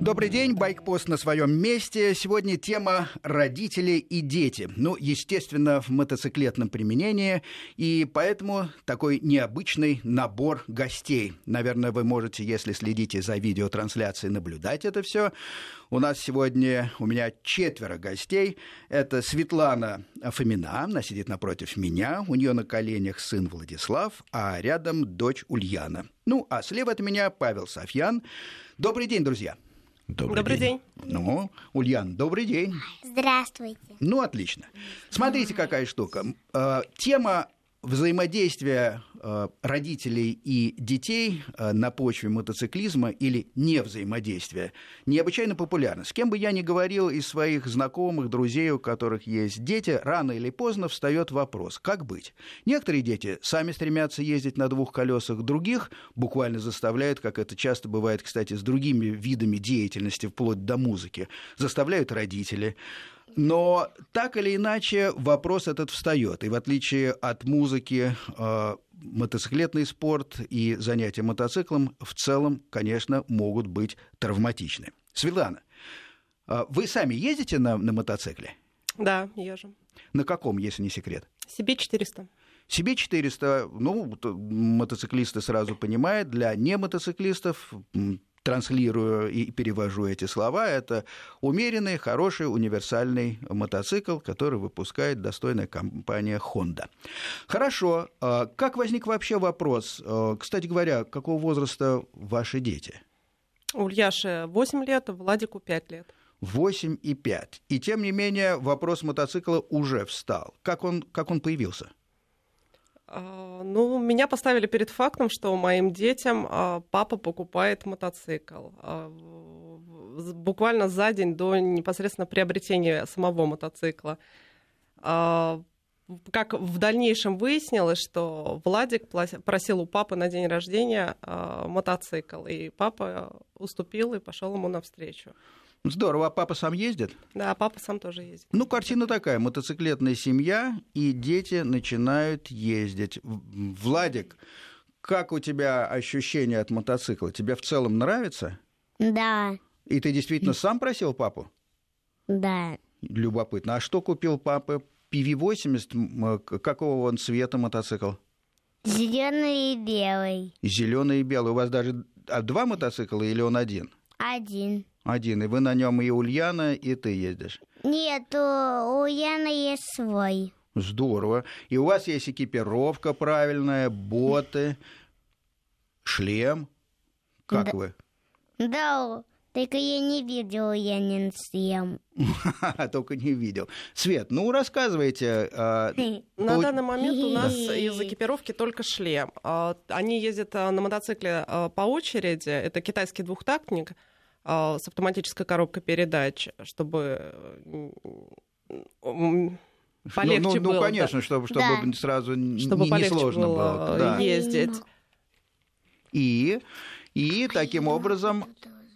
Добрый день, Байкпост на своем месте. Сегодня тема родители и дети. Ну, естественно, в мотоциклетном применении, и поэтому такой необычный набор гостей. Наверное, вы можете, если следите за видеотрансляцией, наблюдать это все. У нас сегодня, у меня четверо гостей. Это Светлана Фомина, она сидит напротив меня, у нее на коленях сын Владислав, а рядом дочь Ульяна. Ну, а слева от меня Павел Софьян. Добрый день, друзья. Добрый, добрый день. день. Ну, Ульян, добрый день. Здравствуйте. Ну, отлично. Смотрите, какая штука. Э, тема взаимодействия э, родителей и детей э, на почве мотоциклизма или не взаимодействия необычайно популярно. С кем бы я ни говорил из своих знакомых, друзей, у которых есть дети, рано или поздно встает вопрос, как быть. Некоторые дети сами стремятся ездить на двух колесах, других буквально заставляют, как это часто бывает, кстати, с другими видами деятельности, вплоть до музыки, заставляют родители. Но так или иначе вопрос этот встает. И в отличие от музыки, э, мотоциклетный спорт и занятия мотоциклом в целом, конечно, могут быть травматичны. Светлана, э, вы сами ездите на, на мотоцикле? Да, езжу. На каком, если не секрет? Себе 400. Себе 400, ну, мотоциклисты сразу понимают, для немотоциклистов транслирую и перевожу эти слова, это умеренный, хороший, универсальный мотоцикл, который выпускает достойная компания Honda. Хорошо. А как возник вообще вопрос? А, кстати говоря, какого возраста ваши дети? Ульяше 8 лет, Владику 5 лет. 8 и 5. И тем не менее вопрос мотоцикла уже встал. Как он, как он появился? А, ну, меня поставили перед фактом, что моим детям а, папа покупает мотоцикл. А, буквально за день до непосредственно приобретения самого мотоцикла. Как в дальнейшем выяснилось, что Владик просил у папы на день рождения мотоцикл, и папа уступил и пошел ему навстречу. Здорово. А папа сам ездит? Да, папа сам тоже ездит. Ну, картина такая. Мотоциклетная семья, и дети начинают ездить. Владик, как у тебя ощущения от мотоцикла? Тебе в целом нравится? Да. И ты действительно сам просил папу? Да. Любопытно. А что купил папа? PV80? Какого он цвета мотоцикл? Зеленый и белый. Зеленый и белый. У вас даже а, два мотоцикла или он один? Один. Один. И вы на нем и Ульяна, и ты ездишь? Нет, у Ульяны есть свой. Здорово. И у вас есть экипировка правильная, боты, шлем. Как да. вы? Да, только я не видел Янин шлем. Только не видел. Свет, ну рассказывайте. А, на данный момент у нас из экипировки только шлем. А, они ездят а, на мотоцикле по очереди. Это китайский двухтактник. А, с автоматической коробкой передач, чтобы полегче ну, ну, было. Ну, конечно, да. чтобы, чтобы да. сразу чтобы не, не сложно было, было да. ездить. И, и таким образом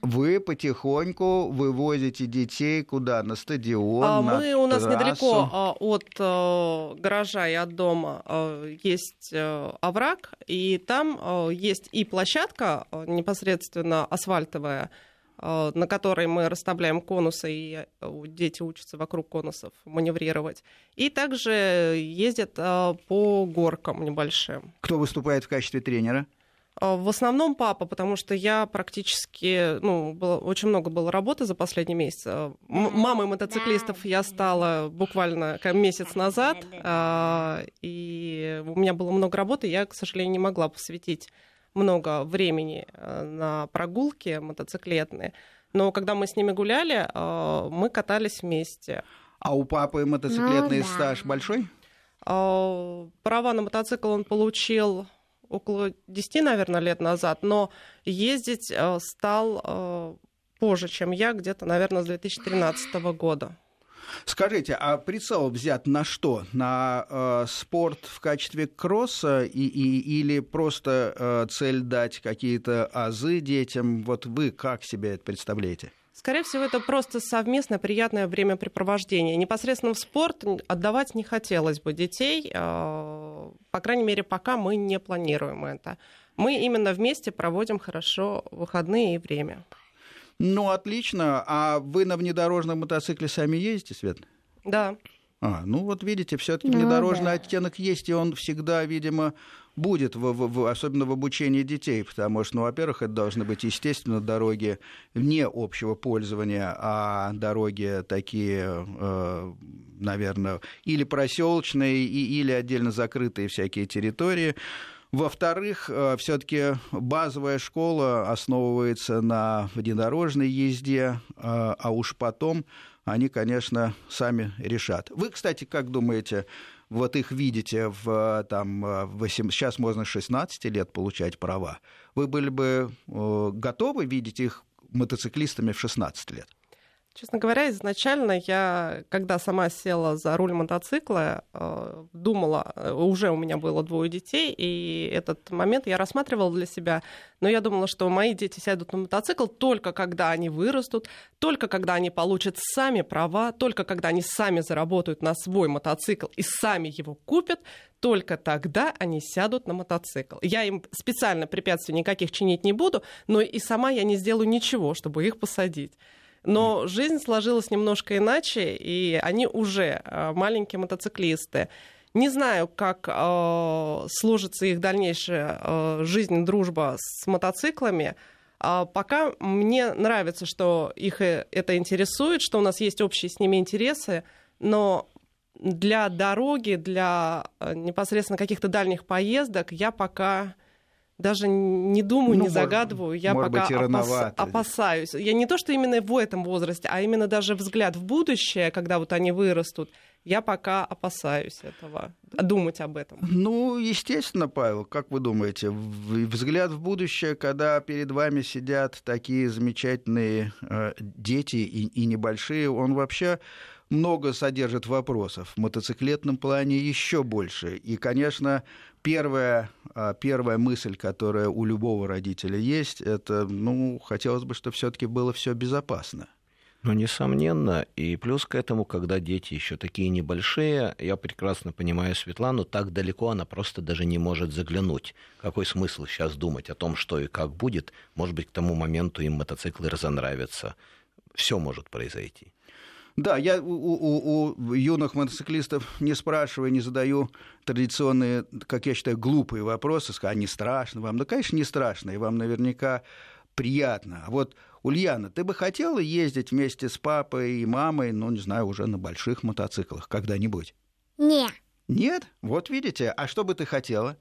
вы потихоньку вывозите детей куда? На стадион? А, на мы у нас трассу? недалеко а, от а, гаража и от дома а, есть а, овраг, и там а, есть и площадка а, непосредственно асфальтовая, Э, на которой мы расставляем конусы, и э, дети учатся вокруг конусов маневрировать. И также ездят э, по горкам небольшим. Кто выступает в качестве тренера? В основном папа, потому что я практически, ну, было, очень много было работы за последний месяц. Мамой мотоциклистов я стала буквально месяц назад, и у меня было много работы, я, к сожалению, не могла посвятить много времени э, на прогулки мотоциклетные. Но когда мы с ними гуляли, э, мы катались вместе. А у папы мотоциклетный ну, да. стаж большой? Э, права на мотоцикл он получил около 10, наверное, лет назад, но ездить стал позже, чем я, где-то, наверное, с 2013 года. Скажите, а прицел взят на что? На э, спорт в качестве кросса и, и, или просто э, цель дать какие-то азы детям? Вот вы как себе это представляете? Скорее всего, это просто совместное приятное времяпрепровождение. Непосредственно в спорт отдавать не хотелось бы детей, э, по крайней мере, пока мы не планируем это. Мы именно вместе проводим хорошо выходные и время. Ну, отлично. А вы на внедорожном мотоцикле сами ездите, Свет? Да. А, ну вот видите, все-таки Ну внедорожный да. оттенок есть, и он всегда, видимо, будет, в, в- в- особенно в обучении детей, потому что, ну, во-первых, это должны быть, естественно, дороги не общего пользования, а дороги такие, э, наверное, или проселочные, и- или отдельно закрытые всякие территории. Во-вторых, все-таки базовая школа основывается на внедорожной езде, э, а уж потом они, конечно, сами решат. Вы, кстати, как думаете, вот их видите в там э, восем- сейчас можно с 16 лет получать права. Вы были бы э, готовы видеть их мотоциклистами в 16 лет? Честно говоря, изначально я, когда сама села за руль мотоцикла, э, думала, э, уже у меня было двое детей, и этот момент я рассматривала для себя, но я думала, что мои дети сядут на мотоцикл только когда они вырастут, только когда они получат сами права, только когда они сами заработают на свой мотоцикл и сами его купят, только тогда они сядут на мотоцикл. Я им специально препятствий никаких чинить не буду, но и сама я не сделаю ничего, чтобы их посадить. Но жизнь сложилась немножко иначе, и они уже э, маленькие мотоциклисты. Не знаю, как э, сложится их дальнейшая э, жизнь, дружба с мотоциклами. А пока мне нравится, что их э, это интересует, что у нас есть общие с ними интересы, но для дороги, для непосредственно каких-то дальних поездок я пока даже не думаю, Ну, не загадываю, я может пока быть, опас- опасаюсь. Я не то, что именно в этом возрасте, а именно даже взгляд в будущее, когда вот они вырастут, я пока опасаюсь этого, думать об этом. Ну, естественно, Павел, как вы думаете, взгляд в будущее, когда перед вами сидят такие замечательные э, дети и, и небольшие, он вообще много содержит вопросов. В мотоциклетном плане еще больше. И, конечно, первая, а, первая мысль, которая у любого родителя есть, это, ну, хотелось бы, чтобы все-таки было все безопасно. Ну, несомненно. И плюс к этому, когда дети еще такие небольшие, я прекрасно понимаю Светлану, так далеко она просто даже не может заглянуть. Какой смысл сейчас думать о том, что и как будет? Может быть, к тому моменту им мотоциклы разонравятся. Все может произойти. Да, я у, у- у юных мотоциклистов не спрашиваю, не задаю традиционные, как я считаю, глупые вопросы, а не страшно вам? Да, конечно, не страшно, и вам наверняка приятно. А вот, Ульяна, ты бы хотела ездить вместе с папой и мамой, ну, не знаю, уже на больших мотоциклах когда-нибудь? Не. Нет? Вот видите. А что бы ты хотела?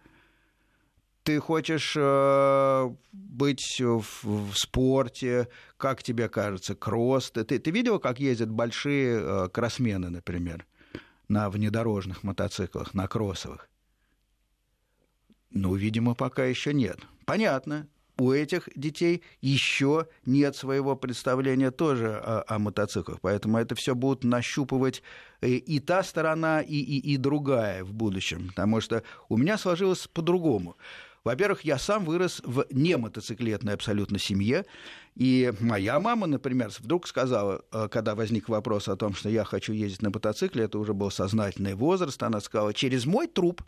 Ты хочешь э, быть в, в спорте, как тебе кажется, кросс? Ты, ты видела, как ездят большие э, кроссмены, например, на внедорожных мотоциклах, на кроссовых? Ну, видимо, пока еще нет. Понятно. У этих детей еще нет своего представления тоже о, о мотоциклах. Поэтому это все будут нащупывать и, и та сторона, и, и, и другая в будущем. Потому что у меня сложилось по-другому. Во-первых, я сам вырос в немотоциклетной абсолютно семье. И моя мама, например, вдруг сказала, э, когда возник вопрос о том, что я хочу ездить на мотоцикле, это уже был сознательный возраст, она сказала, через мой труп.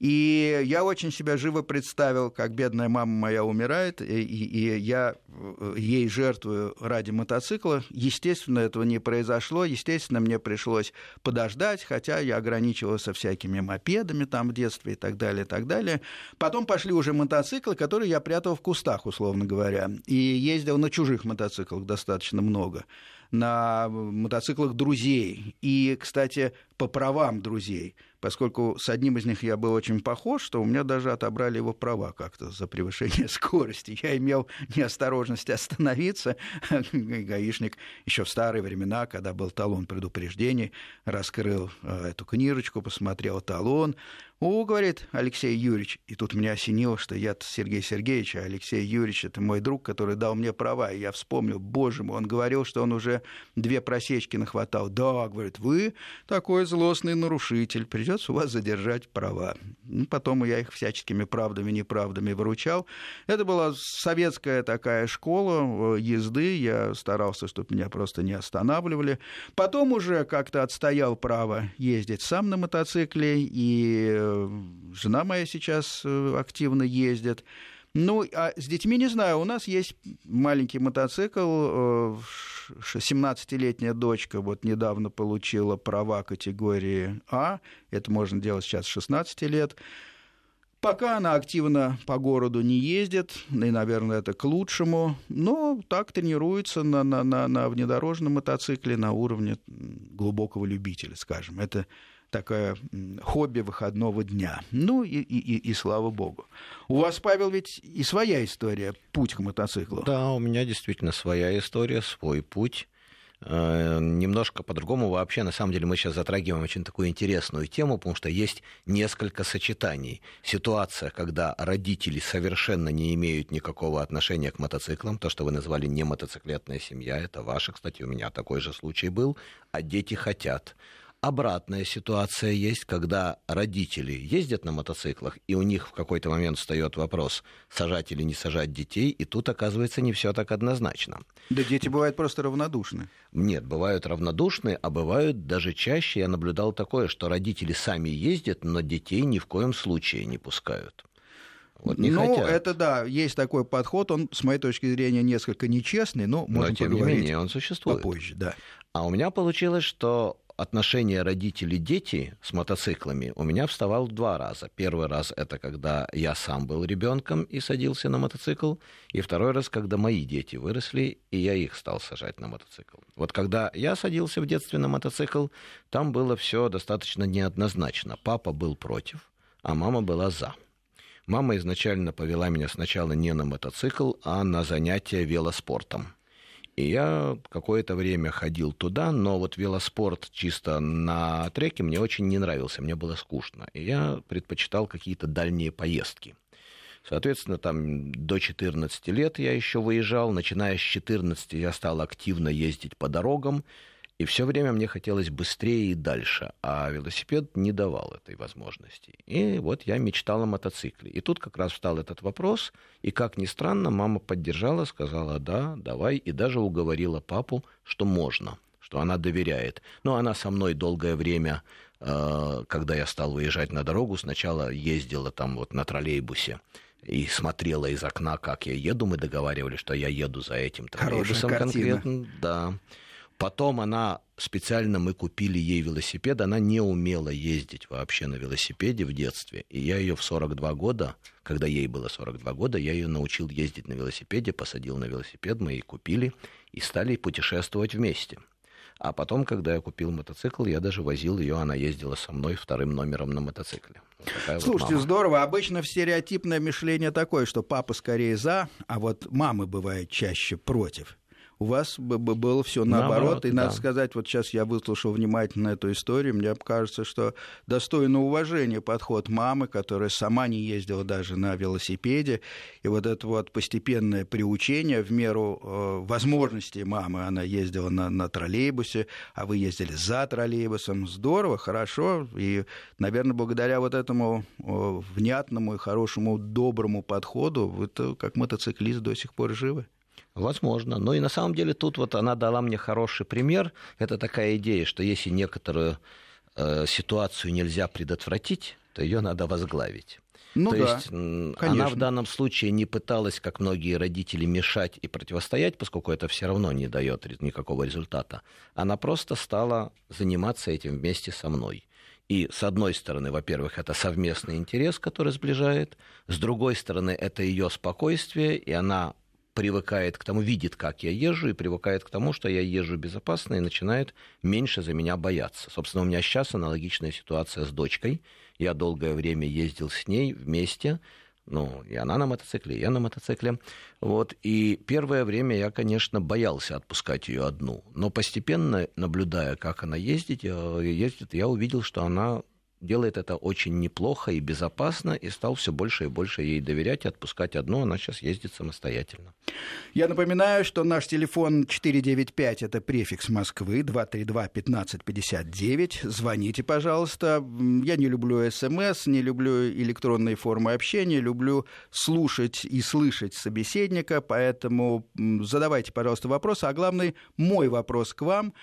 И я очень себя живо представил, как бедная мама моя умирает, и, и- и я э, ей жертвую ради мотоцикла. Естественно, этого не произошло. Естественно, мне пришлось подождать, хотя я ограничивался всякими мопедами там в детстве и так далее, и так далее. Потом пошли уже мотоциклы, которые я прятал в кустах, условно говоря, и ездил на чужих мотоциклах достаточно много на мотоциклах друзей. И, кстати, по правам друзей, поскольку с одним из них я был очень похож, что у меня даже отобрали его права как-то за превышение скорости. Я имел неосторожность остановиться. Гаишник еще в старые времена, когда был талон предупреждений, раскрыл э, эту книжечку, посмотрел талон. О, говорит Алексей Юрьевич, и тут меня осенило, что я Сергей Сергеевич, а Алексей Юрьевич это мой друг, который дал мне права. И я вспомнил, боже мой, он говорил, что он уже две просечки нахватал. Да, говорит, вы такой злостный нарушитель, придется у вас задержать права. Ну, потом я их всяческими правдами, неправдами выручал. Это была советская такая школа э, езды, я старался, чтобы меня просто не останавливали. Потом уже как-то отстоял право ездить сам на мотоцикле, и э, жена моя сейчас э, активно ездит. Ну, а с детьми не знаю. У нас есть маленький мотоцикл. 17-летняя дочка вот недавно получила права категории А. Это можно делать сейчас с 16 лет. Пока она активно по городу не ездит, и, наверное, это к лучшему, но так тренируется на, на, на, на внедорожном мотоцикле на уровне глубокого любителя, скажем. Это такое хобби выходного дня. Ну и, и, и, и слава богу. У вас, Павел, ведь и своя история, путь к мотоциклу. Да, у меня действительно своя история, свой путь. Э, немножко по-другому. Вообще, на самом деле, мы сейчас затрагиваем очень такую интересную тему, потому что есть несколько сочетаний. Ситуация, когда родители совершенно не имеют никакого отношения к мотоциклам, то, что вы назвали не мотоциклетная семья, это ваше, кстати, у меня такой же случай был, а дети хотят. Обратная ситуация есть, когда родители ездят на мотоциклах, и у них в какой-то момент встает вопрос, сажать или не сажать детей, и тут оказывается не все так однозначно. Да дети бывают просто равнодушны. Нет, бывают равнодушны, а бывают даже чаще, я наблюдал такое, что родители сами ездят, но детей ни в коем случае не пускают. Вот не ну, хотят. это да, есть такой подход, он, с моей точки зрения, несколько нечестный, но можно но, тем поговорить не менее, он существует. попозже. Да. А у меня получилось, что отношения родители-дети с мотоциклами у меня вставал два раза. Первый раз это когда я сам был ребенком и садился на мотоцикл, и второй раз, когда мои дети выросли, и я их стал сажать на мотоцикл. Вот когда я садился в детстве на мотоцикл, там было все достаточно неоднозначно. Папа был против, а мама была за. Мама изначально повела меня сначала не на мотоцикл, а на занятия велоспортом. И я какое-то время ходил туда, но вот велоспорт чисто на треке мне очень не нравился, мне было скучно. И я предпочитал какие-то дальние поездки. Соответственно, там до 14 лет я еще выезжал, начиная с 14 я стал активно ездить по дорогам, и все время мне хотелось быстрее и дальше, а велосипед не давал этой возможности. И вот я мечтал о мотоцикле. И тут как раз встал этот вопрос, и, как ни странно, мама поддержала, сказала, да, давай, и даже уговорила папу, что можно, что она доверяет. Но она со мной долгое время, э, когда я стал выезжать на дорогу, сначала ездила там вот на троллейбусе и смотрела из окна, как я еду. Мы договаривались, что я еду за этим троллейбусом конкретно. Да. Потом она специально мы купили ей велосипед, она не умела ездить вообще на велосипеде в детстве. И я ее в 42 года, когда ей было 42 года, я ее научил ездить на велосипеде, посадил на велосипед, мы ей купили и стали путешествовать вместе. А потом, когда я купил мотоцикл, я даже возил ее, она ездила со мной вторым номером на мотоцикле. Вот Слушайте, вот здорово. Обычно стереотипное мышление такое, что папа скорее за, а вот мамы бывают чаще против у вас было все наоборот. наоборот и да. надо сказать, вот сейчас я выслушал внимательно эту историю, мне кажется, что достойно уважения подход мамы, которая сама не ездила даже на велосипеде, и вот это вот постепенное приучение в меру э, возможностей мамы, она ездила на, на троллейбусе, а вы ездили за троллейбусом, здорово, хорошо, и, наверное, благодаря вот этому э, внятному и хорошему, доброму подходу вы как мотоциклист до сих пор живы. Возможно. Но и на самом деле тут вот она дала мне хороший пример. Это такая идея, что если некоторую э, ситуацию нельзя предотвратить, то ее надо возглавить. Ну, То да, есть конечно. она в данном случае не пыталась, как многие родители, мешать и противостоять, поскольку это все равно не дает никакого результата. Она просто стала заниматься этим вместе со мной. И с одной стороны, во-первых, это совместный интерес, который сближает, с другой стороны, это ее спокойствие, и она привыкает к тому, видит, как я езжу, и привыкает к тому, что я езжу безопасно, и начинает меньше за меня бояться. Собственно, у меня сейчас аналогичная ситуация с дочкой. Я долгое время ездил с ней вместе, ну, и она на мотоцикле, и я на мотоцикле. Вот. И первое время я, конечно, боялся отпускать ее одну. Но постепенно, наблюдая, как она ездит, ездит, я увидел, что она делает это очень неплохо и безопасно, и стал все больше и больше ей доверять и отпускать одну. Она сейчас ездит самостоятельно. Я напоминаю, что наш телефон 495 – это префикс Москвы, 232-1559. Звоните, пожалуйста. Я не люблю СМС, не люблю электронные формы общения, люблю слушать и слышать собеседника, поэтому задавайте, пожалуйста, вопросы. А главный мой вопрос к вам –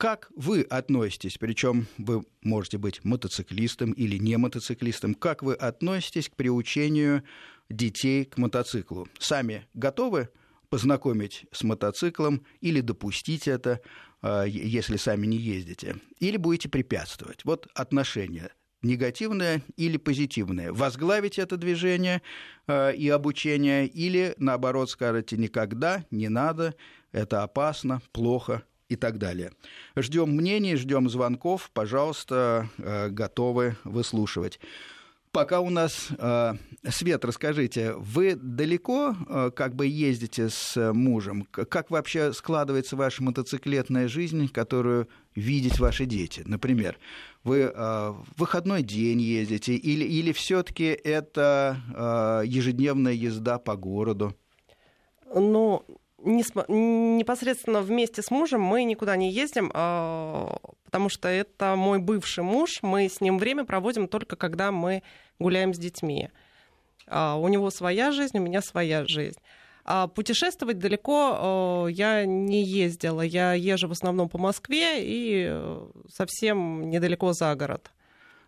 Как вы относитесь, причем вы можете быть мотоциклистом или не мотоциклистом, как вы относитесь к приучению детей к мотоциклу? Сами готовы познакомить с мотоциклом или допустить это, а, если сами не ездите? Или будете препятствовать? Вот отношения негативное или позитивное. Возглавить это движение э, и обучение, или наоборот скажете никогда, не надо, это опасно, плохо и так далее. Ждем мнений, ждем звонков, пожалуйста, э, готовы выслушивать. Пока у нас э, Свет, расскажите, вы далеко э, как бы ездите с мужем? Как вообще складывается ваша мотоциклетная жизнь, которую видят ваши дети? Например, вы в выходной день ездите или, или все-таки это ежедневная езда по городу? Ну, непосредственно вместе с мужем мы никуда не ездим, а, потому что это мой бывший муж. Мы с ним время проводим только когда мы гуляем с детьми. А, у него своя жизнь, у меня своя жизнь. А путешествовать далеко я не ездила. Я езжу в основном по Москве и э, совсем недалеко за город.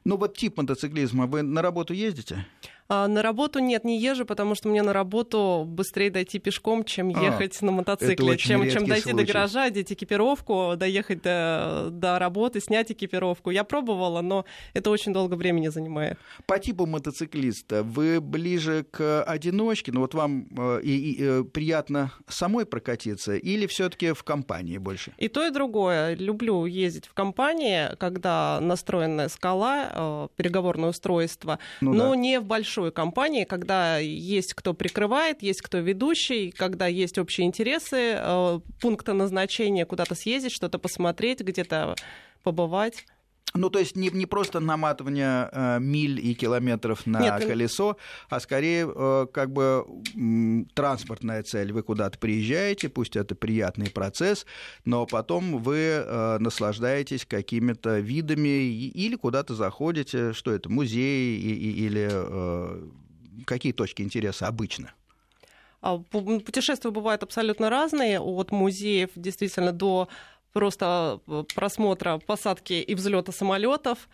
Ну вот тип мотоциклизма. Вы на работу ездите? А, на работу нет, не езжу, потому что мне на работу быстрее дойти пешком, чем а, ехать а, на мотоцикле, чем, чем дойти случай. до гаража, одеть экипировку, доехать до, до работы, снять экипировку. Я пробовала, но это очень долго времени занимает. По типу мотоциклиста вы ближе к одиночке, но ну, вот вам э, и, и, э, приятно самой прокатиться или все-таки в компании больше? И то, и другое. Люблю ездить в компании, когда настроенная скала, э, переговорное устройство, ну, но да. не в большой большой компании, когда есть кто прикрывает, есть кто ведущий, когда есть общие интересы, э, пункты назначения, куда-то съездить, что-то посмотреть, где-то побывать. Ну, то есть не, не просто наматывание э, миль и километров на Нет, колесо, а скорее э, как бы м, транспортная цель. Вы куда-то приезжаете, пусть это приятный процесс, но потом вы э, наслаждаетесь какими-то видами и, или куда-то заходите, что это, музей и, и, или э, какие точки интереса обычно? А, путешествия бывают абсолютно разные, от музеев действительно до просто э, просмотра посадки и взлета самолетов,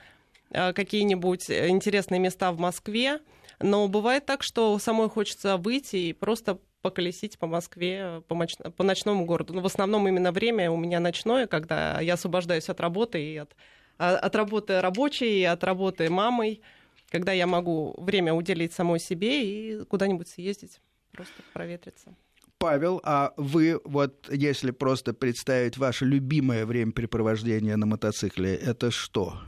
э, какие-нибудь интересные места в Москве. Но бывает так, что самой хочется выйти и просто поколесить по Москве, по, моч... по ночному городу. Но в основном именно время у меня ночное, когда я освобождаюсь от работы и от, а, от работы рабочей, и от работы мамой, когда я могу время уделить самой себе и куда-нибудь съездить, просто проветриться. Павел, а вы вот, если просто представить ваше любимое времяпрепровождение на мотоцикле, это что?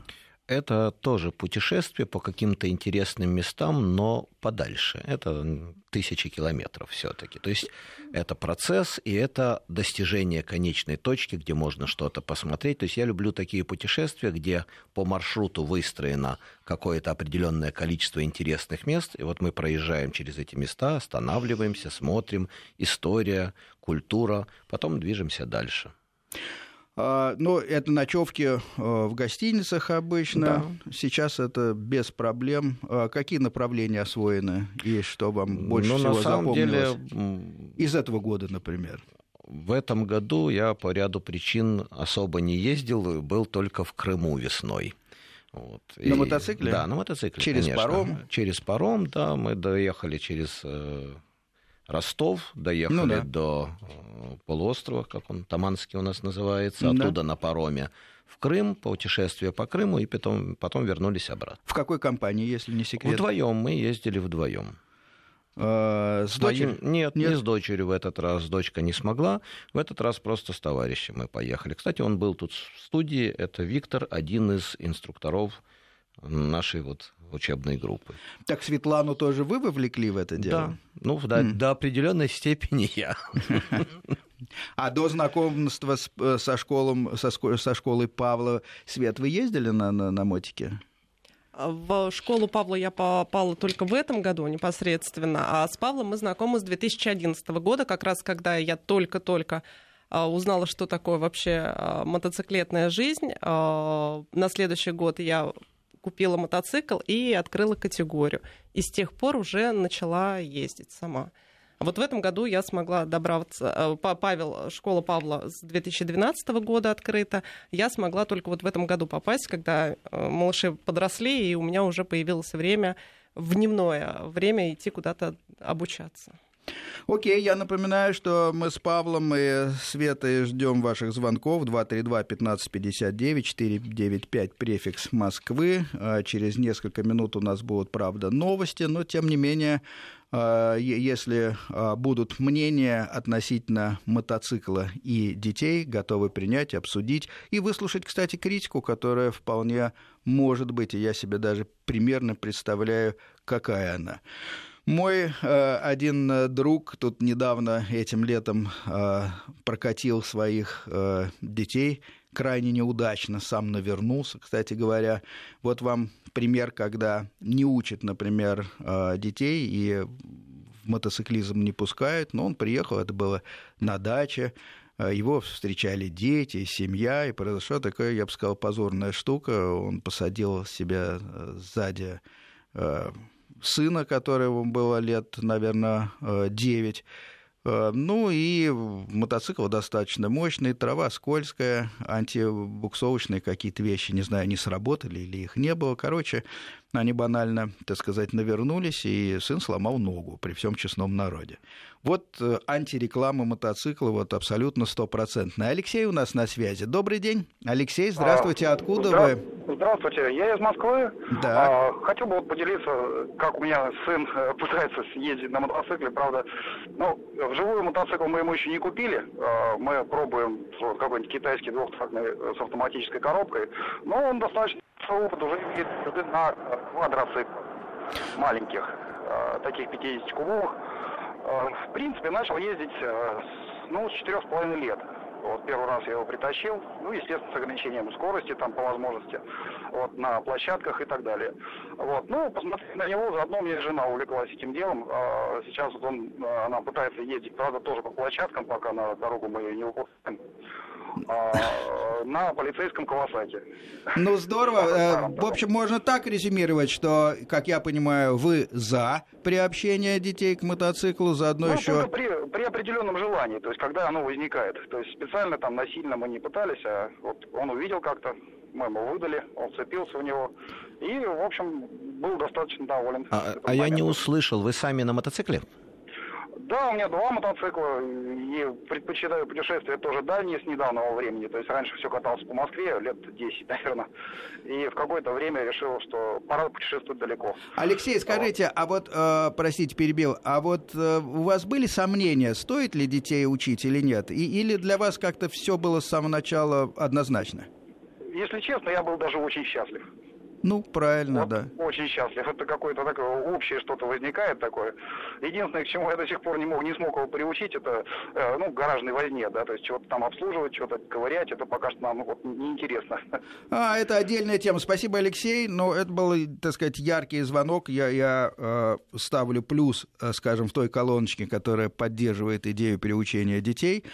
Это тоже путешествие по каким-то интересным местам, но подальше. Это тысячи километров все-таки. То есть это процесс и это достижение конечной точки, где можно что-то посмотреть. То есть я люблю такие путешествия, где по маршруту выстроено какое-то определенное количество интересных мест. И вот мы проезжаем через эти места, останавливаемся, смотрим, история, культура, потом движемся дальше. А, но это ночевки э, в гостиницах обычно. Да. Сейчас это без проблем. А какие направления освоены и что вам больше ну, всего на самом запомнилось? Деле... Из этого года, например. В этом году я по ряду причин особо не ездил, был только в Крыму весной. Вот. На и, мотоцикле? Да, на мотоцикле. Через конечно. паром? Через паром, да. Мы доехали через э, Ростов, доехали ну, да. до э, полуострова, как он, Таманский у нас называется, оттуда да. на пароме в Крым, путешествие по Крыму, и потом, потом вернулись обратно. В какой компании, если не секрет? Вдвоем, мы ездили вдвоем. А, с дочерью? Нет, Нет, не с дочерью в этот раз. Дочка не смогла. В этот раз просто с товарищем мы поехали. Кстати, он был тут в студии. Это Виктор, один из инструкторов нашей вот учебной группы. Так Светлану тоже вы вовлекли в это дело? Да, ну до, mm. до определенной степени я. А до знакомства с, э, со, школом, со, со школой Павла Свет вы ездили на, на, на мотике? В школу Павла я попала только в этом году непосредственно, а с Павлом мы знакомы с 2011 года, как раз когда я только-только а, узнала, что такое вообще а, мотоциклетная жизнь. А, на следующий год я купила мотоцикл и открыла категорию. И с тех пор уже начала ездить сама. А вот в этом году я смогла добраться, э, Павел, школа Павла с 2012 года открыта, я смогла только вот в этом году попасть, когда э, малыши подросли, и у меня уже появилось время в дневное время идти куда-то обучаться. Окей, я напоминаю, что мы с Павлом и Светой ждем ваших звонков 232-1559-495, префикс Москвы. А через несколько минут у нас будут, правда, новости, но тем не менее а, если а, будут мнения относительно мотоцикла и детей, готовы принять, обсудить и выслушать, кстати, критику, которая вполне может быть, и я себе даже примерно представляю, какая она. Мой э, один э, друг тут недавно этим летом э, прокатил своих э, детей крайне неудачно, сам навернулся, кстати говоря. Вот вам пример, когда не учат, например, э, детей и в мотоциклизм не пускают, но он приехал, это было на даче, э, его встречали дети, семья, и произошла такая, я бы сказал, позорная штука. Он посадил себя э, сзади сына, которому было лет, наверное, 9. Э, ну и мотоцикл достаточно мощный, трава скользкая, антибуксовочные какие-то вещи, не знаю, не сработали или их не было. Короче, они банально, так сказать, навернулись, и сын сломал ногу при всем честном народе. Вот э, антиреклама мотоцикла вот абсолютно стопроцентная. Алексей у нас на связи. Добрый день. Алексей, здравствуйте. А, Откуда здра... вы? Здравствуйте. Я из Москвы. Да. А, хотел бы вот поделиться, как у меня сын э, пытается ездить на мотоцикле. Правда, ну, вживую мотоцикл мы ему еще не купили. А, мы пробуем какой-нибудь китайский двухтактный с автоматической коробкой. Но он достаточно опыт уже ездит на квадроциклах маленьких, таких 50-кубовых. Э, в принципе, начал ездить э, ну, с четырех с половиной лет. Вот первый раз я его притащил, ну, естественно, с ограничением скорости, там, по возможности, вот, на площадках и так далее. Вот, ну, посмотрев на него, заодно мне жена увлеклась этим делом. А сейчас вот он, она пытается ездить, правда, тоже по площадкам, пока на дорогу мы ее не выпускаем. А, на полицейском Кавасаке. Ну, здорово. Э, в общем, можно так резюмировать, что, как я понимаю, вы за приобщение детей к мотоциклу, заодно ну, еще... При, при определенном желании, то есть когда оно возникает. То есть специально там насильно мы не пытались, а вот он увидел как-то, мы ему выдали, он цепился в него, и, в общем, был достаточно доволен. А, а я не услышал, вы сами на мотоцикле? Да, у меня два мотоцикла, и предпочитаю путешествия тоже дальние с недавнего времени. То есть раньше все катался по Москве, лет 10, наверное. И в какое-то время решил, что пора путешествовать далеко. Алексей, скажите, а вот, э, простите, перебил, а вот э, у вас были сомнения, стоит ли детей учить или нет? И, или для вас как-то все было с самого начала однозначно? Если честно, я был даже очень счастлив. Ну, правильно, вот да. Очень счастлив. Это какое-то такое общее что-то возникает такое. Единственное, к чему я до сих пор не мог, не смог его приучить, это, э, ну, гаражной возне, да, то есть чего-то там обслуживать, что-то ковырять, это пока что нам ну, вот, неинтересно. А, это отдельная тема. Спасибо, Алексей. Но это был, так сказать, яркий звонок. Я, я э, ставлю плюс, э, скажем, в той колоночке, которая поддерживает идею приучения детей.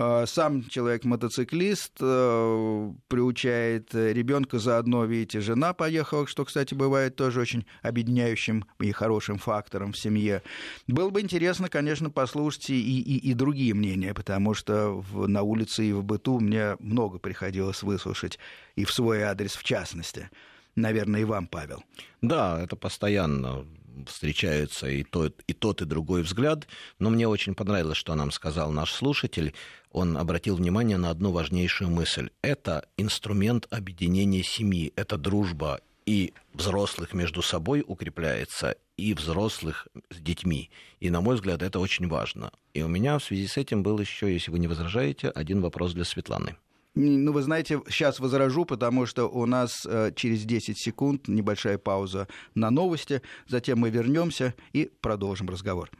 Э, сам человек-мотоциклист э, приучает ребенка заодно, видите, жена поехала, что, кстати, бывает тоже очень объединяющим и хорошим фактором в семье. Было бы интересно, конечно, послушать и, и, и другие мнения, потому что в, на улице и в быту мне много приходилось выслушать, и в свой адрес в частности. Наверное, и вам, Павел. Да, это постоянно встречаются и тот, и тот, и другой взгляд. Но мне очень понравилось, что нам сказал наш слушатель. Он обратил внимание на одну важнейшую мысль. Это инструмент объединения семьи, это дружба и взрослых между собой укрепляется, и взрослых с детьми. И, на мой взгляд, это очень важно. И у меня в связи с этим был еще, если вы не возражаете, один вопрос для Светланы. Ну, вы знаете, сейчас возражу, потому что у нас э, через 10 секунд небольшая пауза на новости, затем мы вернемся и продолжим разговор.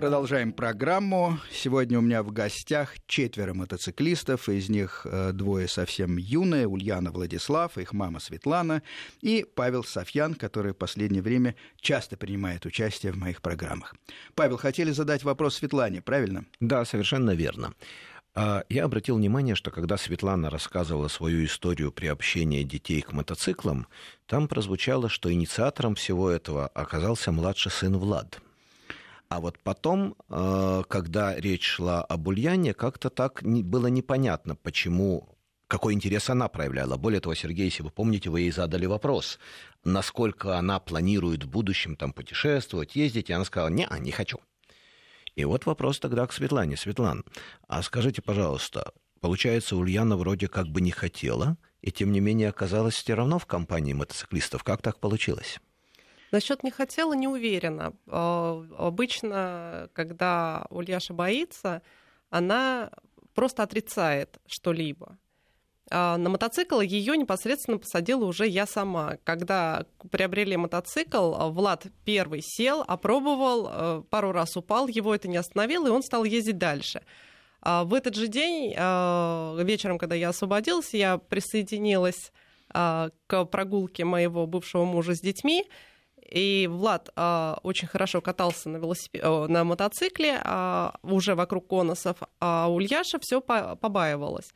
Продолжаем программу. Сегодня у меня в гостях четверо мотоциклистов, из них э, двое совсем юные, Ульяна Владислав, их мама Светлана и Павел Софьян, который в последнее время часто принимает участие в моих программах. Павел, хотели задать вопрос Светлане, правильно? Да, совершенно верно. А Я обратил внимание, что когда Светлана рассказывала свою историю приобщения детей к мотоциклам, там прозвучало, что инициатором всего этого оказался младший сын Влад. А вот потом, э, когда речь шла об Ульяне, как-то так было непонятно, почему какой интерес она проявляла. Более того, Сергей, если вы помните, вы ей задали вопрос, насколько она планирует в будущем там путешествовать, ездить, и она сказала, не, не хочу. И вот вопрос тогда к Светлане. Светлан, а скажите, пожалуйста, получается, Ульяна вроде как бы не хотела, и тем не менее оказалась все равно в компании мотоциклистов. Как так получилось? Насчет не хотела, не уверена. А, обычно, когда Ульяша боится, она просто отрицает что-либо. А, на мотоцикл ее непосредственно посадила уже я сама. Когда приобрели мотоцикл, Влад первый сел, опробовал, э, пару раз упал, его это не остановило, и он стал ездить дальше. А в этот же день, а, вечером, когда я освободилась, я присоединилась к прогулке моего бывшего мужа с детьми, и Влад а, очень хорошо катался на, велосипед... на мотоцикле а, уже вокруг конусов, а Ульяша все побаивалась.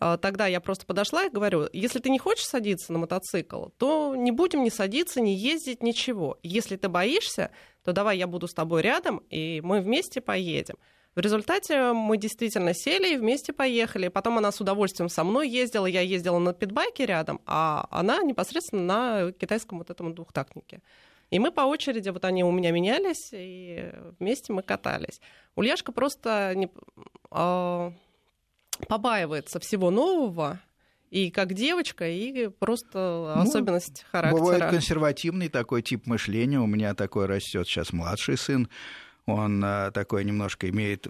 А, тогда я просто подошла и говорю, если ты не хочешь садиться на мотоцикл, то не будем ни садиться, ни ездить, ничего. Если ты боишься, то давай я буду с тобой рядом, и мы вместе поедем. В результате мы действительно сели и вместе поехали. Потом она с удовольствием со мной ездила. Я ездила на питбайке рядом, а она непосредственно на китайском вот этом двухтактнике. И мы по очереди, вот они у меня менялись, и вместе мы катались. Ульяшка просто не, э, побаивается всего нового, и как девочка, и просто ну, особенность характера. Бывает консервативный такой тип мышления. У меня такой растет сейчас младший сын. Он э, такой немножко имеет,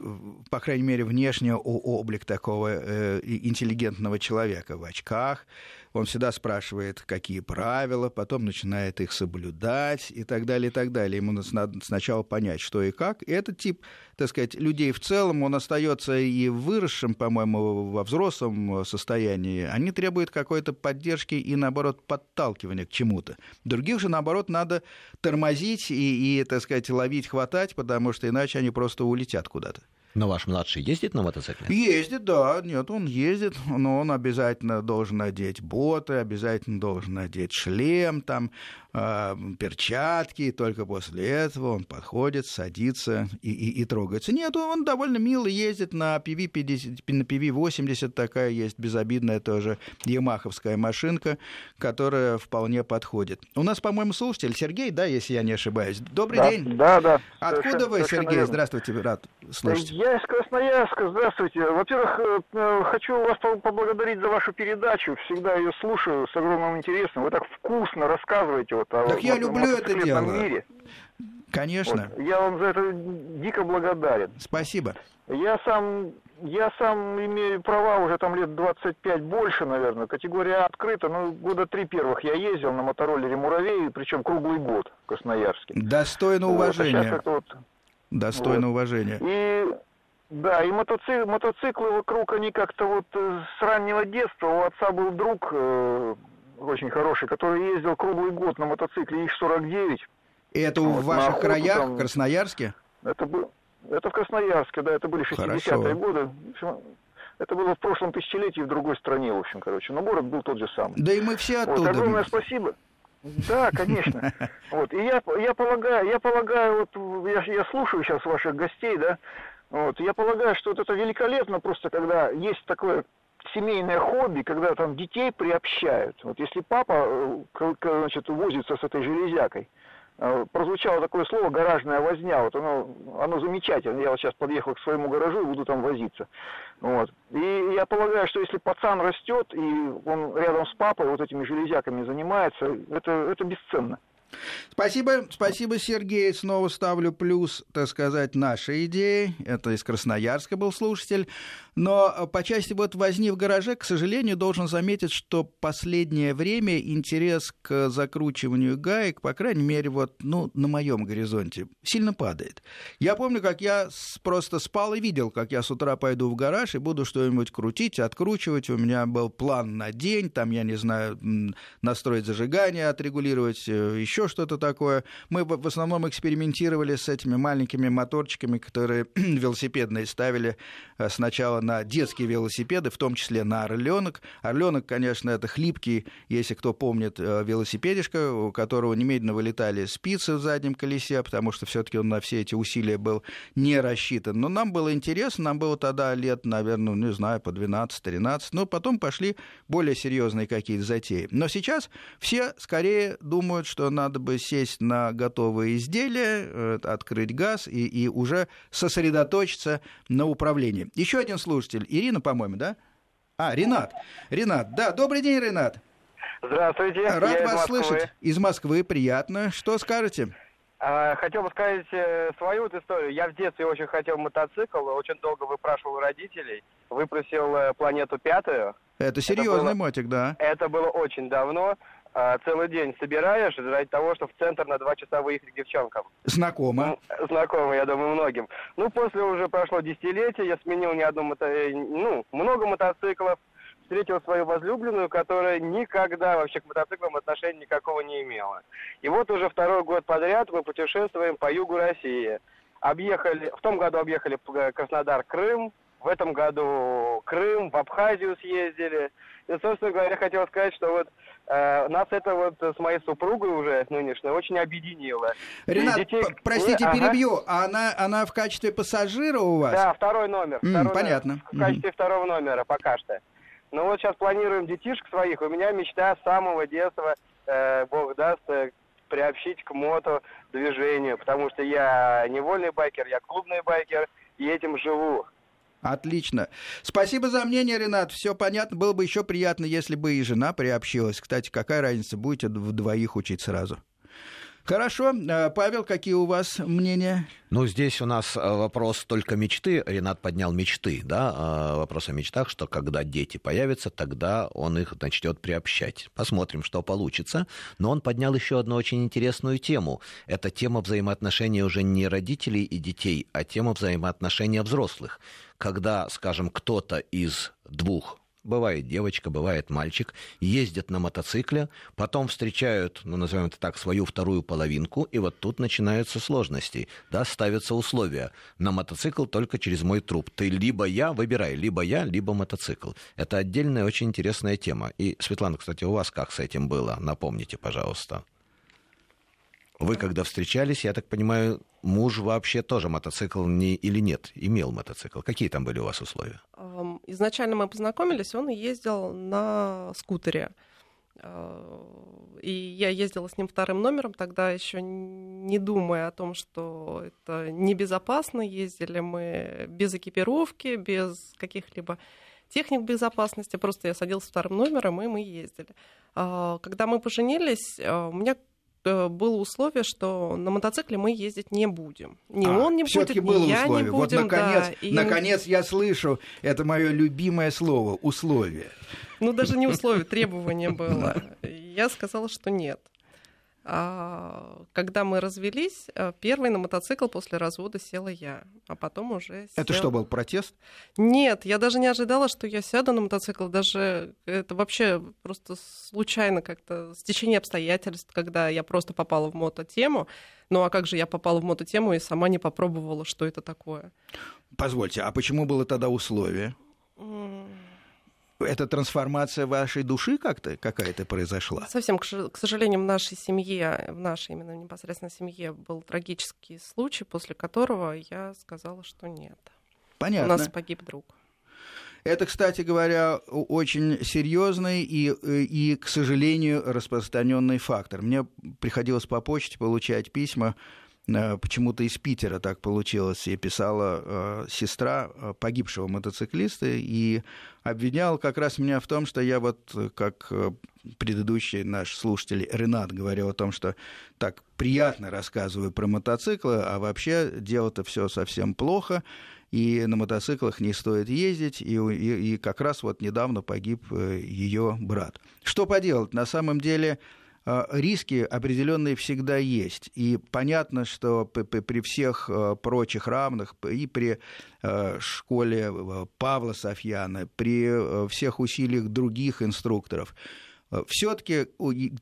по крайней мере, внешний облик такого э, интеллигентного человека в очках, он всегда спрашивает, какие правила, потом начинает их соблюдать и так далее, и так далее. Ему надо сначала понять, что и как. И этот тип, так сказать, людей в целом, он остается и выросшим, по-моему, во взрослом состоянии. Они требуют какой-то поддержки и, наоборот, подталкивания к чему-то. Других же, наоборот, надо тормозить и, и так сказать, ловить, хватать, потому что иначе они просто улетят куда-то. Но ваш младший ездит на мотоцикле? Ездит, да. Нет, он ездит, но он обязательно должен надеть боты, обязательно должен надеть шлем, там, э, перчатки, и только после этого он подходит, садится и, и, и трогается. Нет, он довольно мило ездит на PV-50, на PV-80, такая есть безобидная тоже ямаховская машинка, которая вполне подходит. У нас, по-моему, слушатель Сергей, да, если я не ошибаюсь. Добрый да, день. Да, да. Откуда вы, Сергей? Верно. Здравствуйте, рад слышать. Я из Красноярска, здравствуйте. Во-первых, э, э, хочу вас поблагодарить за вашу передачу. Всегда ее слушаю с огромным интересом. Вы так вкусно рассказываете вот о Так я люблю это дело. Мире. Конечно. Вот. Я вам за это дико благодарен. Спасибо. Я сам, я сам имею права уже там лет 25 больше, наверное. Категория А открыта. Ну, года три первых я ездил на мотороллере «Муравей», причем круглый год в Красноярске. Достойно уважения. Вот, а вот, Достойно вот. уважения. И да, и мотоцик, мотоциклы вокруг, они как-то вот э, с раннего детства, у отца был друг э, очень хороший, который ездил круглый год на мотоцикле ИХ-49. И это вот, в ваших охоту, краях, там, в Красноярске? Это, был, это в Красноярске, да, это были 60-е годы. Это было в прошлом тысячелетии в другой стране, в общем, короче. Но город был тот же самый. Да и мы все оттуда. Вот, огромное спасибо. Да, конечно. Вот. И я, я полагаю, я полагаю, вот я, я слушаю сейчас ваших гостей, да, вот. Я полагаю, что вот это великолепно просто, когда есть такое семейное хобби, когда там детей приобщают. Вот если папа э, значит, возится с этой железякой, э, прозвучало такое слово «гаражная возня». Вот оно, оно замечательно. Я вот сейчас подъехал к своему гаражу и буду там возиться. Вот. И я полагаю, что если пацан растет, и он рядом с папой вот этими железяками занимается, это, это бесценно. Спасибо, спасибо, Сергей. Снова ставлю плюс, так сказать, нашей идеи. Это из Красноярска был слушатель. Но э, по части вот возни в гараже, к сожалению, должен заметить, что последнее время интерес к закручиванию гаек, по крайней мере, вот, ну, на моем горизонте, сильно падает. Я помню, как я просто спал и видел, как я с утра пойду в гараж и буду что-нибудь крутить, откручивать. У меня был план на день, там, я не знаю, настроить зажигание, отрегулировать, э, еще еще что-то такое. Мы в основном экспериментировали с этими маленькими моторчиками, которые велосипедные ставили э, сначала на детские велосипеды, в том числе на орленок. Орленок, конечно, это хлипкий, если кто помнит, э, велосипедишка, у которого немедленно вылетали спицы в заднем колесе, потому что все-таки он на все эти усилия был не рассчитан. Но нам было интересно, нам было тогда лет, наверное, не знаю, по 12-13, но потом пошли более серьезные какие-то затеи. Но сейчас все скорее думают, что надо бы сесть на готовые изделия, э, открыть газ и, и уже сосредоточиться на управлении. Еще один слушатель, Ирина, по-моему, да? А, Ренат. Ренат, да, добрый день, Ренат. Здравствуйте. Рад я вас из Москвы. слышать. Из Москвы, приятно. Что скажете? А, Хотел бы сказать э, свою вот историю. Я в детстве очень хотел мотоцикл, очень долго выпрашивал родителей, выпросил э, планету пятую. Это серьезный было- мотик, да. Это было очень давно. А, Целый день собираешь ради того, чтобы в центр на два часа выехать к девчонкам. Знакомо. Знакомо, я думаю, многим. Ну, после уже прошло десятилетие, я сменил не одну мото... э, ну, много мотоциклов, встретил свою возлюбленную, которая никогда вообще к мотоциклам отношения никакого не имела. И вот уже второй год подряд мы путешествуем по югу России. Объехали, в том году объехали П- Краснодар, Крым, в этом году Крым, в Абхазию съездили. И, собственно говоря, хотел сказать, что вот э, нас это вот с моей супругой уже нынешней очень объединило. Ренат, детей- простите, Ага. перебью. А она, она в качестве пассажира у вас? Да, второй номер. Второй понятно. номер. В качестве второго номера пока что. Ну вот сейчас планируем детишек своих. У меня мечта с самого детства, э, бог даст, э, приобщить к мото движению, потому что я не вольный байкер, я клубный байкер, и этим живу. Отлично. Спасибо за мнение, Ренат. Все понятно. Было бы еще приятно, если бы и жена приобщилась. Кстати, какая разница, будете вдвоих учить сразу. Хорошо. Э, Павел, какие у вас мнения? Ну, здесь у нас э, вопрос только мечты. Ренат поднял мечты, да, э, вопрос о мечтах, что когда дети появятся, тогда он их начнет приобщать. Посмотрим, что получится. Но он поднял еще одну очень интересную тему. Это тема взаимоотношений уже не родителей и детей, а тема взаимоотношения взрослых. Когда, скажем, кто-то из двух Бывает девочка, бывает мальчик, ездят на мотоцикле, потом встречают, ну, назовем это так, свою вторую половинку, и вот тут начинаются сложности, да, ставятся условия. На мотоцикл только через мой труп. Ты либо я, выбирай, либо я, либо мотоцикл. Это отдельная очень интересная тема. И, Светлана, кстати, у вас как с этим было? Напомните, пожалуйста. Вы когда встречались, я так понимаю, муж вообще тоже мотоцикл не, или нет, имел мотоцикл. Какие там были у вас условия? Изначально мы познакомились, он ездил на скутере. А, И я ездила с ним вторым номером, тогда еще не думая о том, что это небезопасно. Ездили мы без экипировки, без каких-либо техник безопасности. Просто я садилась вторым номером, и мы ездили. А, Когда мы поженились, а, у меня э, было условие, что на мотоцикле мы ездить не будем. Ни А, он не будет, ни было я условие. не Вот будем. наконец, да. И- наконец я слышу, это мое любимое слово, условие. Ну, даже не условие, требование было. Я сказала, что нет. А, когда мы развелись, а, первый на мотоцикл после развода села я, а потом уже Это сел- что, был протест? Нет, я даже не ожидала, что я сяду на мотоцикл. Даже это вообще просто случайно как-то стечение обстоятельств, когда я просто попала в мототему. Ну а как же я попала в мототему и сама не попробовала, что это такое? Позвольте, а почему было тогда условие? Это трансформация вашей души как-то какая-то произошла? Совсем, к сожалению, в нашей семье, в нашей именно непосредственно семье был трагический случай, после которого я сказала, что нет. Понятно. У нас погиб друг. Это, кстати говоря, очень серьезный и, э, и, к сожалению, распространенный фактор. Мне приходилось по почте получать письма, почему-то из Питера так получилось, и писала э, сестра э, погибшего мотоциклиста, и обвинял как раз меня в том, что я вот, э, как э, предыдущий наш слушатель Ренат говорил о том, что так приятно рассказываю про мотоциклы, а вообще дело-то все совсем плохо, и на мотоциклах не стоит ездить, и, и, и как раз вот недавно погиб ее брат. Что поделать? На самом деле э, риски определенные всегда есть. И понятно, что при всех э, прочих равных, и при э, школе э, Павла Софьяна, при э, всех усилиях других инструкторов, Все-таки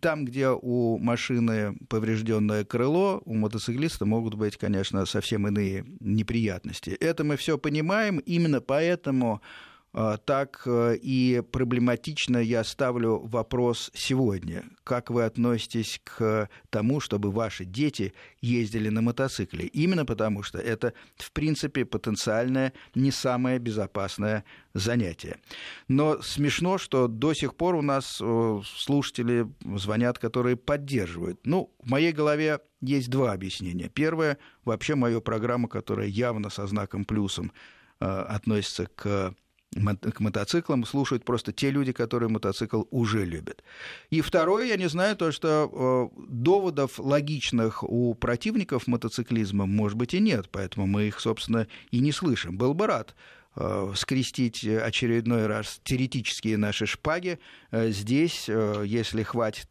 там, где у машины поврежденное крыло, у мотоциклиста могут быть, конечно, совсем иные неприятности. Это мы все понимаем, именно поэтому так э, и проблематично я ставлю вопрос сегодня. Как вы относитесь к тому, чтобы ваши дети ездили на мотоцикле? Именно потому, что это, в принципе, потенциальное не самое безопасное занятие. Но смешно, что до сих пор у нас э, слушатели звонят, которые поддерживают. Ну, в моей голове есть два объяснения. Первое, вообще моя программа, которая явно со знаком плюсом э, относится к к мотоциклам слушают просто те люди, которые мотоцикл уже любят. И второе, я не знаю, то, что э, доводов логичных у противников мотоциклизма, может быть, и нет, поэтому мы их, собственно, и не слышим. Был бы рад э, скрестить очередной раз теоретические наши шпаги. Э, здесь, если хватит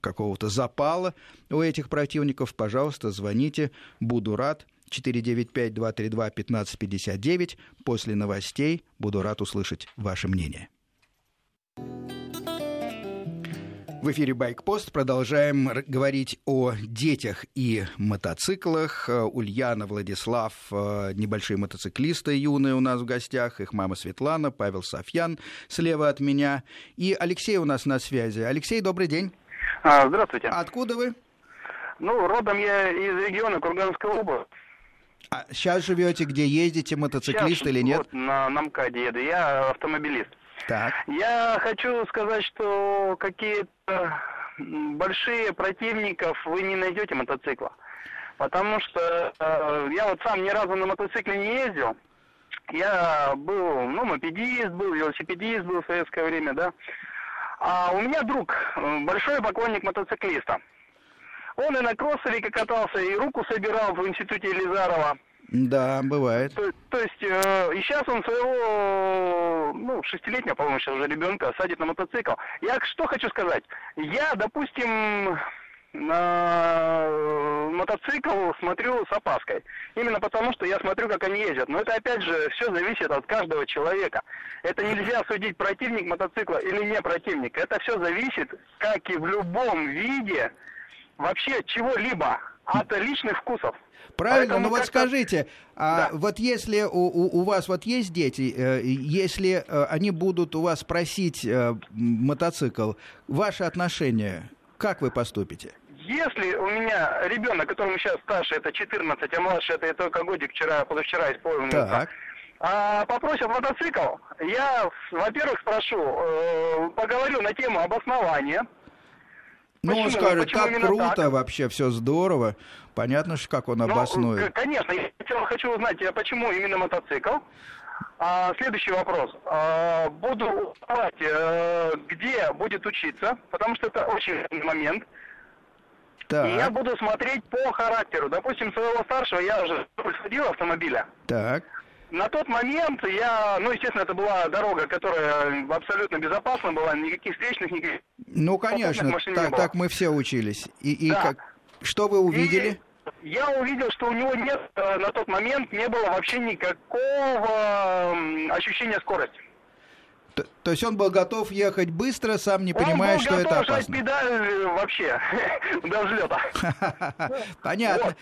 какого-то запала у этих противников, пожалуйста, звоните, буду рад. 495-232-1559. После новостей буду рад услышать ваше мнение. В эфире «Байкпост» продолжаем говорить о детях и мотоциклах. Ульяна, Владислав, э, небольшие мотоциклисты юные у нас в гостях, их мама Светлана, Павел Софьян слева от меня. И Алексей у нас на связи. Алексей, добрый день. А, здравствуйте. Откуда вы? Ну, родом я из региона Курганской области. А сейчас живете где? Ездите, мотоциклист сейчас, или нет? Вот, на, на МКАДе еду. Я автомобилист. Так. Я хочу сказать, что какие-то большие противников вы не найдете мотоцикла. Потому что э, я вот сам ни разу на мотоцикле не ездил. Я был, ну, мопедист был, велосипедист был в советское время, да. А у меня друг, э, большой поклонник мотоциклиста. Он и на кроссовике катался, и руку собирал в институте Елизарова. Да, бывает. То, то есть, э, и сейчас он своего, ну, шестилетнего, по-моему, сейчас уже ребенка садит на мотоцикл. Я что хочу сказать? Я, допустим, на мотоцикл смотрю с опаской. Именно потому, что я смотрю, как они ездят. Но это, опять же, все зависит от каждого человека. Это нельзя судить, противник мотоцикла или не противник. Это все зависит, как и в любом виде, вообще чего-либо от личных вкусов. Правильно, Поэтому но вот скажите, а да. вот если у, у, у вас вот есть дети, э, если э, они будут у вас просить э, мотоцикл, ваше отношение, как вы поступите? Если у меня ребенок, которому сейчас старше, это 14, а младше это только годик, вчера, позавчера исполнился, так. А, попросят мотоцикл, я, во-первых, спрошу, поговорю на тему обоснования, ну, он скажет, так круто, так? вообще все здорово. Понятно, что как он ну, обоснует. Конечно, я хочу узнать, а почему именно мотоцикл. А, следующий вопрос. А, буду узнавать, а, где будет учиться, потому что это очень важный момент. Так. И я буду смотреть по характеру. Допустим, своего старшего я уже сходил автомобиля. Так. На тот момент я, ну, естественно, это была дорога, которая абсолютно безопасна была, никаких встречных, никаких... Ну, конечно, так, так мы все учились. И, и да. как, что вы увидели? И я увидел, что у него нет, э, на тот момент не было вообще никакого ощущения скорости. То, то есть он был готов ехать быстро, сам не понимая, что это опасно. Он был готов педаль э, вообще до взлета. Понятно.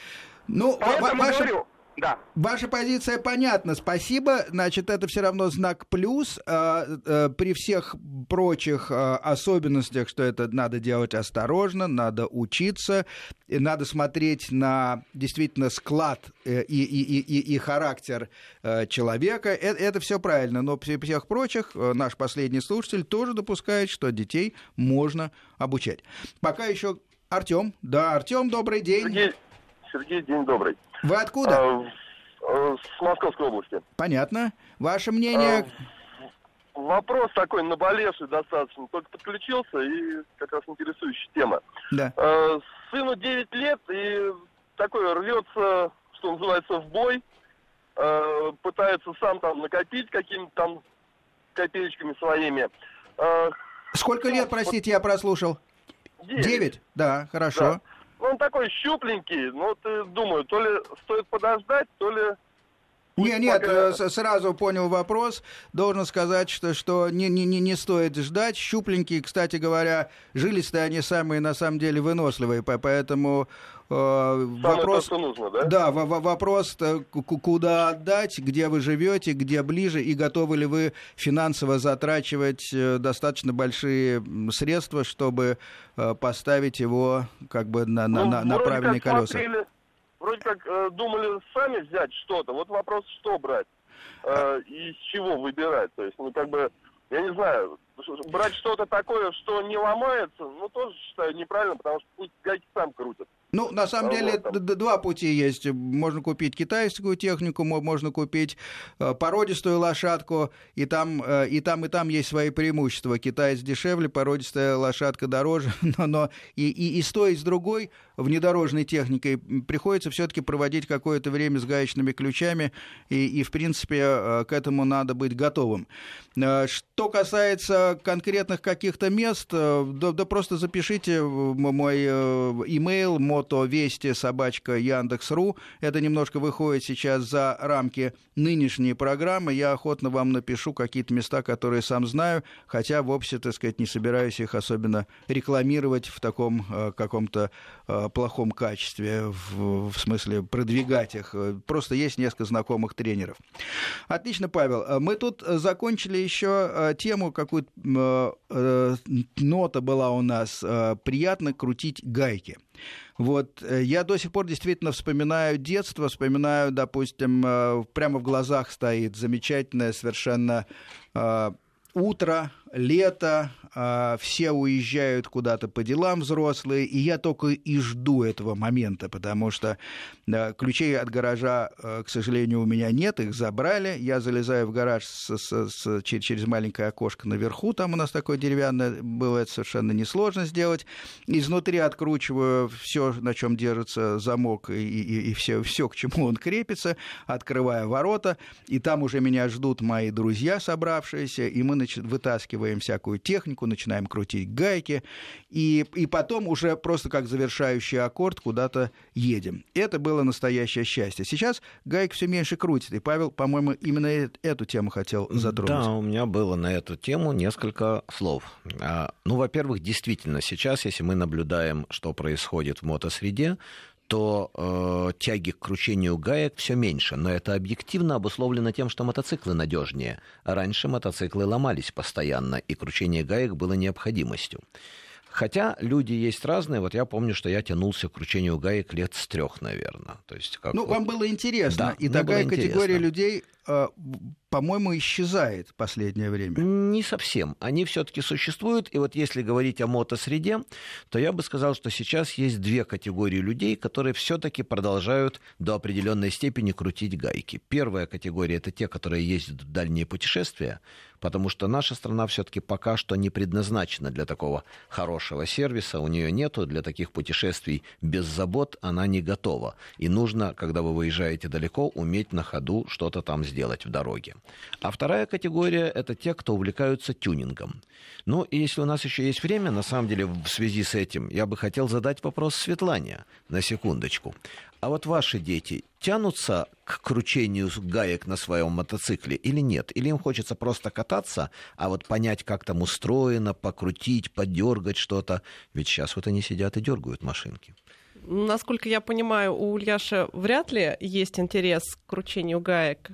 Ну, Поэтому говорю, да. Ваша позиция понятна. Спасибо. Значит, это все равно знак плюс. А, а, при всех прочих а, особенностях, что это надо делать осторожно, надо учиться, и надо смотреть на действительно склад э, и, и, и, и характер э, человека. Это, это все правильно. Но при всех прочих э, наш последний слушатель тоже допускает, что детей можно обучать. Пока еще Артем. Да, Артем, добрый день. Сергей, Сергей, день добрый. Вы откуда? А, э, с Московской области. Понятно. Ваше мнение? А, вопрос такой наболевший достаточно. Только подключился и как раз интересующая тема. Да. А, сыну 9 лет и такой рвется, что называется, в бой. А, пытается сам там накопить какими-то там копеечками своими. А, Сколько лет, простите, я прослушал? Девять. Девять? Да, хорошо. Да. Он такой щупленький, ну, вот, думаю, то ли стоит подождать, то ли Не, нет, пока- э, сразу понял вопрос. Должен сказать, что, что не, не, не, стоит ждать. Щупленькие, кстати говоря, жилистые, они самые, на самом деле, выносливые, по- поэтому э, вопрос... то, нужно, да? Да, во- во- вопрос, э, ку- ку- куда отдать, где вы живете, где ближе, и готовы ли вы финансово затрачивать э, достаточно большие средства, чтобы э, поставить его как бы на, на, Ну, на, правильные колеса. смотрели, вроде как э, думали сами взять что-то. Вот вопрос, что брать э, и с чего выбирать. То есть, ну, как бы, я не знаю, брать что-то такое, что не ломается, ну, тоже считаю неправильно, потому что пусть гайки сам крутят. Ну, на самом деле, два пути есть. Можно купить китайскую технику, мо- можно купить э, породистую лошадку, и там, э, и там, и там есть свои преимущества. Китаец дешевле, породистая лошадка дороже, но, но и, и, и с той, и с другой внедорожной техникой приходится все-таки проводить какое-то время с гаечными ключами, и, и в принципе, э, к этому надо быть готовым. Э, Что касается конкретных каких-то мест, э, да, да просто запишите в мой имейл мотовести собачка Яндекс.ру. Это немножко выходит сейчас за рамки нынешней программы. Я охотно вам напишу какие-то места, которые сам знаю, хотя вовсе, так сказать, не собираюсь их особенно рекламировать в таком каком-то плохом качестве, в, в смысле продвигать их. Просто есть несколько знакомых тренеров. Отлично, Павел. Мы тут закончили еще э, тему, какую-то э, э, нота была у нас. э, Приятно крутить гайки. Вот я до сих пор действительно вспоминаю детство, вспоминаю, допустим, прямо в глазах стоит замечательное совершенно утро, лето, а, все уезжают куда-то по делам взрослые, и я только и жду этого момента, потому что ключей от гаража, э, к сожалению, у меня нет, их забрали. Я залезаю в гараж с- с- с- че- через маленькое окошко наверху, там у нас такое деревянное было, это совершенно несложно сделать. Изнутри откручиваю все, на чем держится замок, и, и, все, все, к чему он крепится, открываю ворота, и там уже меня ждут мои друзья, собравшиеся, и мы вытаскиваем всякую технику, начинаем крутить гайки, и, и потом уже просто как завершающий аккорд куда-то едем. Это было настоящее счастье. Сейчас гайк все меньше крутит, и Павел, по-моему, именно эту тему хотел затронуть. Да, у меня было на эту тему несколько слов. А, Ну, во-первых, действительно, сейчас, если мы наблюдаем, что происходит в мотосреде, то э, тяги к кручению гаек все меньше. Но это объективно обусловлено тем, что мотоциклы надежнее. А раньше мотоциклы ломались постоянно, и кручение гаек было необходимостью. Хотя люди есть разные. Вот я помню, что я тянулся к кручению гаек лет с трех, наверное. То есть как Ну, вот- вам было интересно, Да, и такая было категория интересно. людей, э, по-моему, исчезает в последнее время. Не совсем. Они все-таки существуют. И вот если говорить о мотосреде, то я бы сказал, что сейчас есть две категории людей, которые все-таки продолжают до определенной степени крутить гайки. Первая категория это те, которые ездят в дальние путешествия, потому что наша страна все-таки пока что не предназначена для такого хорошего сервиса. У нее нету для таких путешествий без забот, она не готова. И нужно, когда вы выезжаете далеко, уметь на ходу что-то там сделать в дороге. А вторая категория это те, кто увлекаются тюнингом. Ну, и если у нас еще есть время, на самом деле, в связи с этим, я бы хотел задать вопрос Светлане на секундочку. А вот ваши дети тянутся к кручению гаек на своем мотоцикле или нет? Или им хочется просто кататься, а вот понять, как там устроено, покрутить, подергать что-то? Ведь сейчас вот они сидят и дергают машинки. Насколько я понимаю, у Ульяши вряд ли есть интерес к кручению гаек.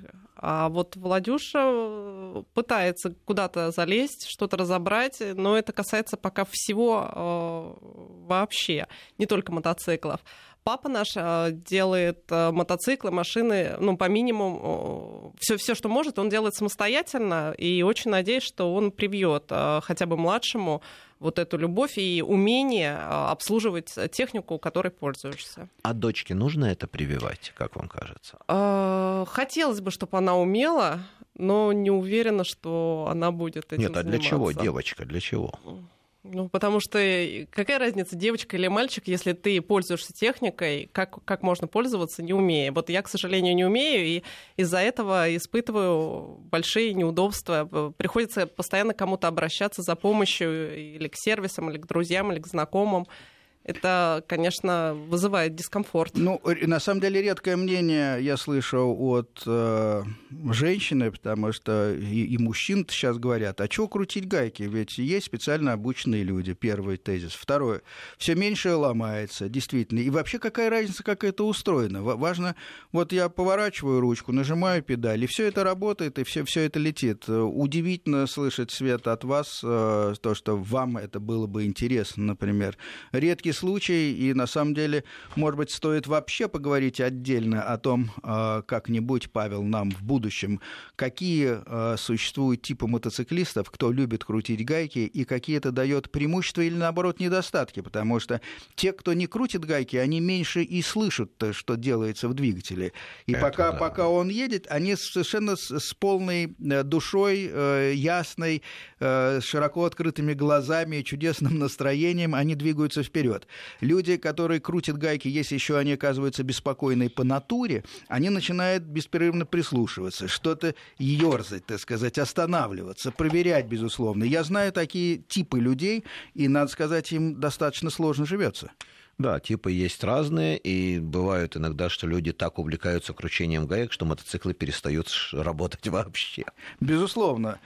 А вот Владюша э, пытается куда-то залезть, что-то разобрать, но это касается пока всего э, вообще, не только мотоциклов. Папа наш э, делает э, мотоциклы, машины, ну, по минимуму, все, все, что может, он делает самостоятельно, и очень надеюсь, что он привьет э, хотя бы младшему вот эту любовь и умение э, обслуживать технику, которой пользуешься. А дочке нужно это прививать, как вам кажется? Э, Хотелось бы, чтобы она умела, но не уверена, что она будет этим Нет, а для чего, заниматься. девочка, для чего? Ну, потому что э, какая разница, девочка или мальчик, если ты пользуешься техникой, как, как можно пользоваться, не умея? Вот я, к сожалению, не умею, и из-за этого испытываю большие неудобства. П- Приходится постоянно кому-то обращаться за помощью или к сервисам, или к друзьям, или к знакомым. Это, конечно, вызывает дискомфорт. Ну, на самом деле, редкое мнение я слышал от э, женщины, потому что и, и мужчин сейчас говорят, а чего крутить гайки? Ведь есть специально обученные люди, первый тезис. Второе, все меньше ломается, действительно. И вообще, какая разница, как это устроено? Важно, вот я поворачиваю ручку, нажимаю педаль, и все это работает, и все, все это летит. Удивительно слышать, Свет, от вас э, то, что вам это было бы интересно, например. Редкий случай, и на самом деле, может быть, стоит вообще поговорить отдельно о том, а, как-нибудь, Павел, нам в будущем, какие а, существуют типы мотоциклистов, кто любит крутить гайки, и какие это дает преимущества или, наоборот, недостатки, потому что те, кто не крутит гайки, они меньше и слышат, что делается в двигателе. И это пока, да. пока он едет, они совершенно с, с полной э, душой, э, ясной, э, широко открытыми глазами чудесным настроением, они двигаются вперед. Люди, которые крутят гайки, если еще они оказываются беспокойны по натуре, они начинают беспрерывно прислушиваться, что-то ерзать, так сказать, останавливаться, проверять, безусловно. Я знаю такие типы людей, и, надо сказать, им достаточно сложно живется. Да, типы есть разные, и бывают иногда, что люди так увлекаются кручением гаек, что мотоциклы перестают работать вообще. Безусловно.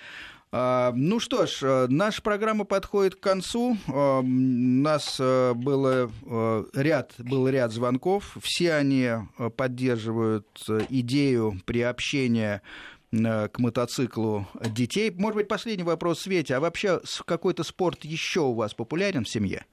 А, ну что ж, э, наша программа подходит к концу. А, у нас э, было э, ряд, был ряд звонков. Все они поддерживают идею приобщения к мотоциклу детей. Может быть, последний вопрос, Свете. А вообще какой-то спорт еще у вас популярен в семье?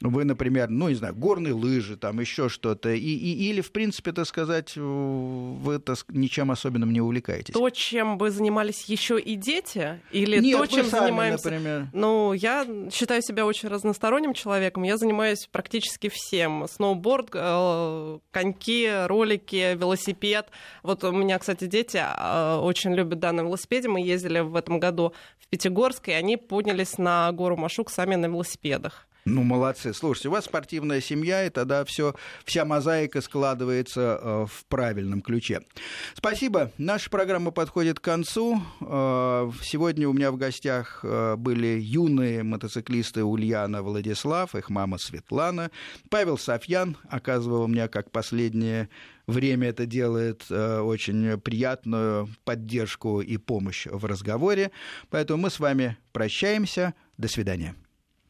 Вы, например, ну, не знаю, горные лыжи, там еще что-то, и, и, или, в принципе, так сказать, вы так, ничем особенным не увлекаетесь? То, чем вы занимались еще и дети, или Нет, то, чем сами, занимаемся... например. Ну, я считаю себя очень разносторонним человеком, я занимаюсь практически всем. Сноуборд, э, коньки, ролики, велосипед. Вот у меня, кстати, дети э, очень любят данный велосипеде, мы ездили в этом году в Пятигорск, и они поднялись на гору Машук сами на велосипедах. Ну, молодцы. Слушайте, у вас спортивная семья, и тогда все, вся мозаика складывается э, в правильном ключе. Спасибо. Наша программа подходит к концу. Э, сегодня у меня в гостях э, были юные мотоциклисты Ульяна Владислав, их мама Светлана. Павел Софьян оказывал мне, как последнее время это делает очень приятную поддержку и помощь в разговоре. Поэтому мы с вами прощаемся. До свидания.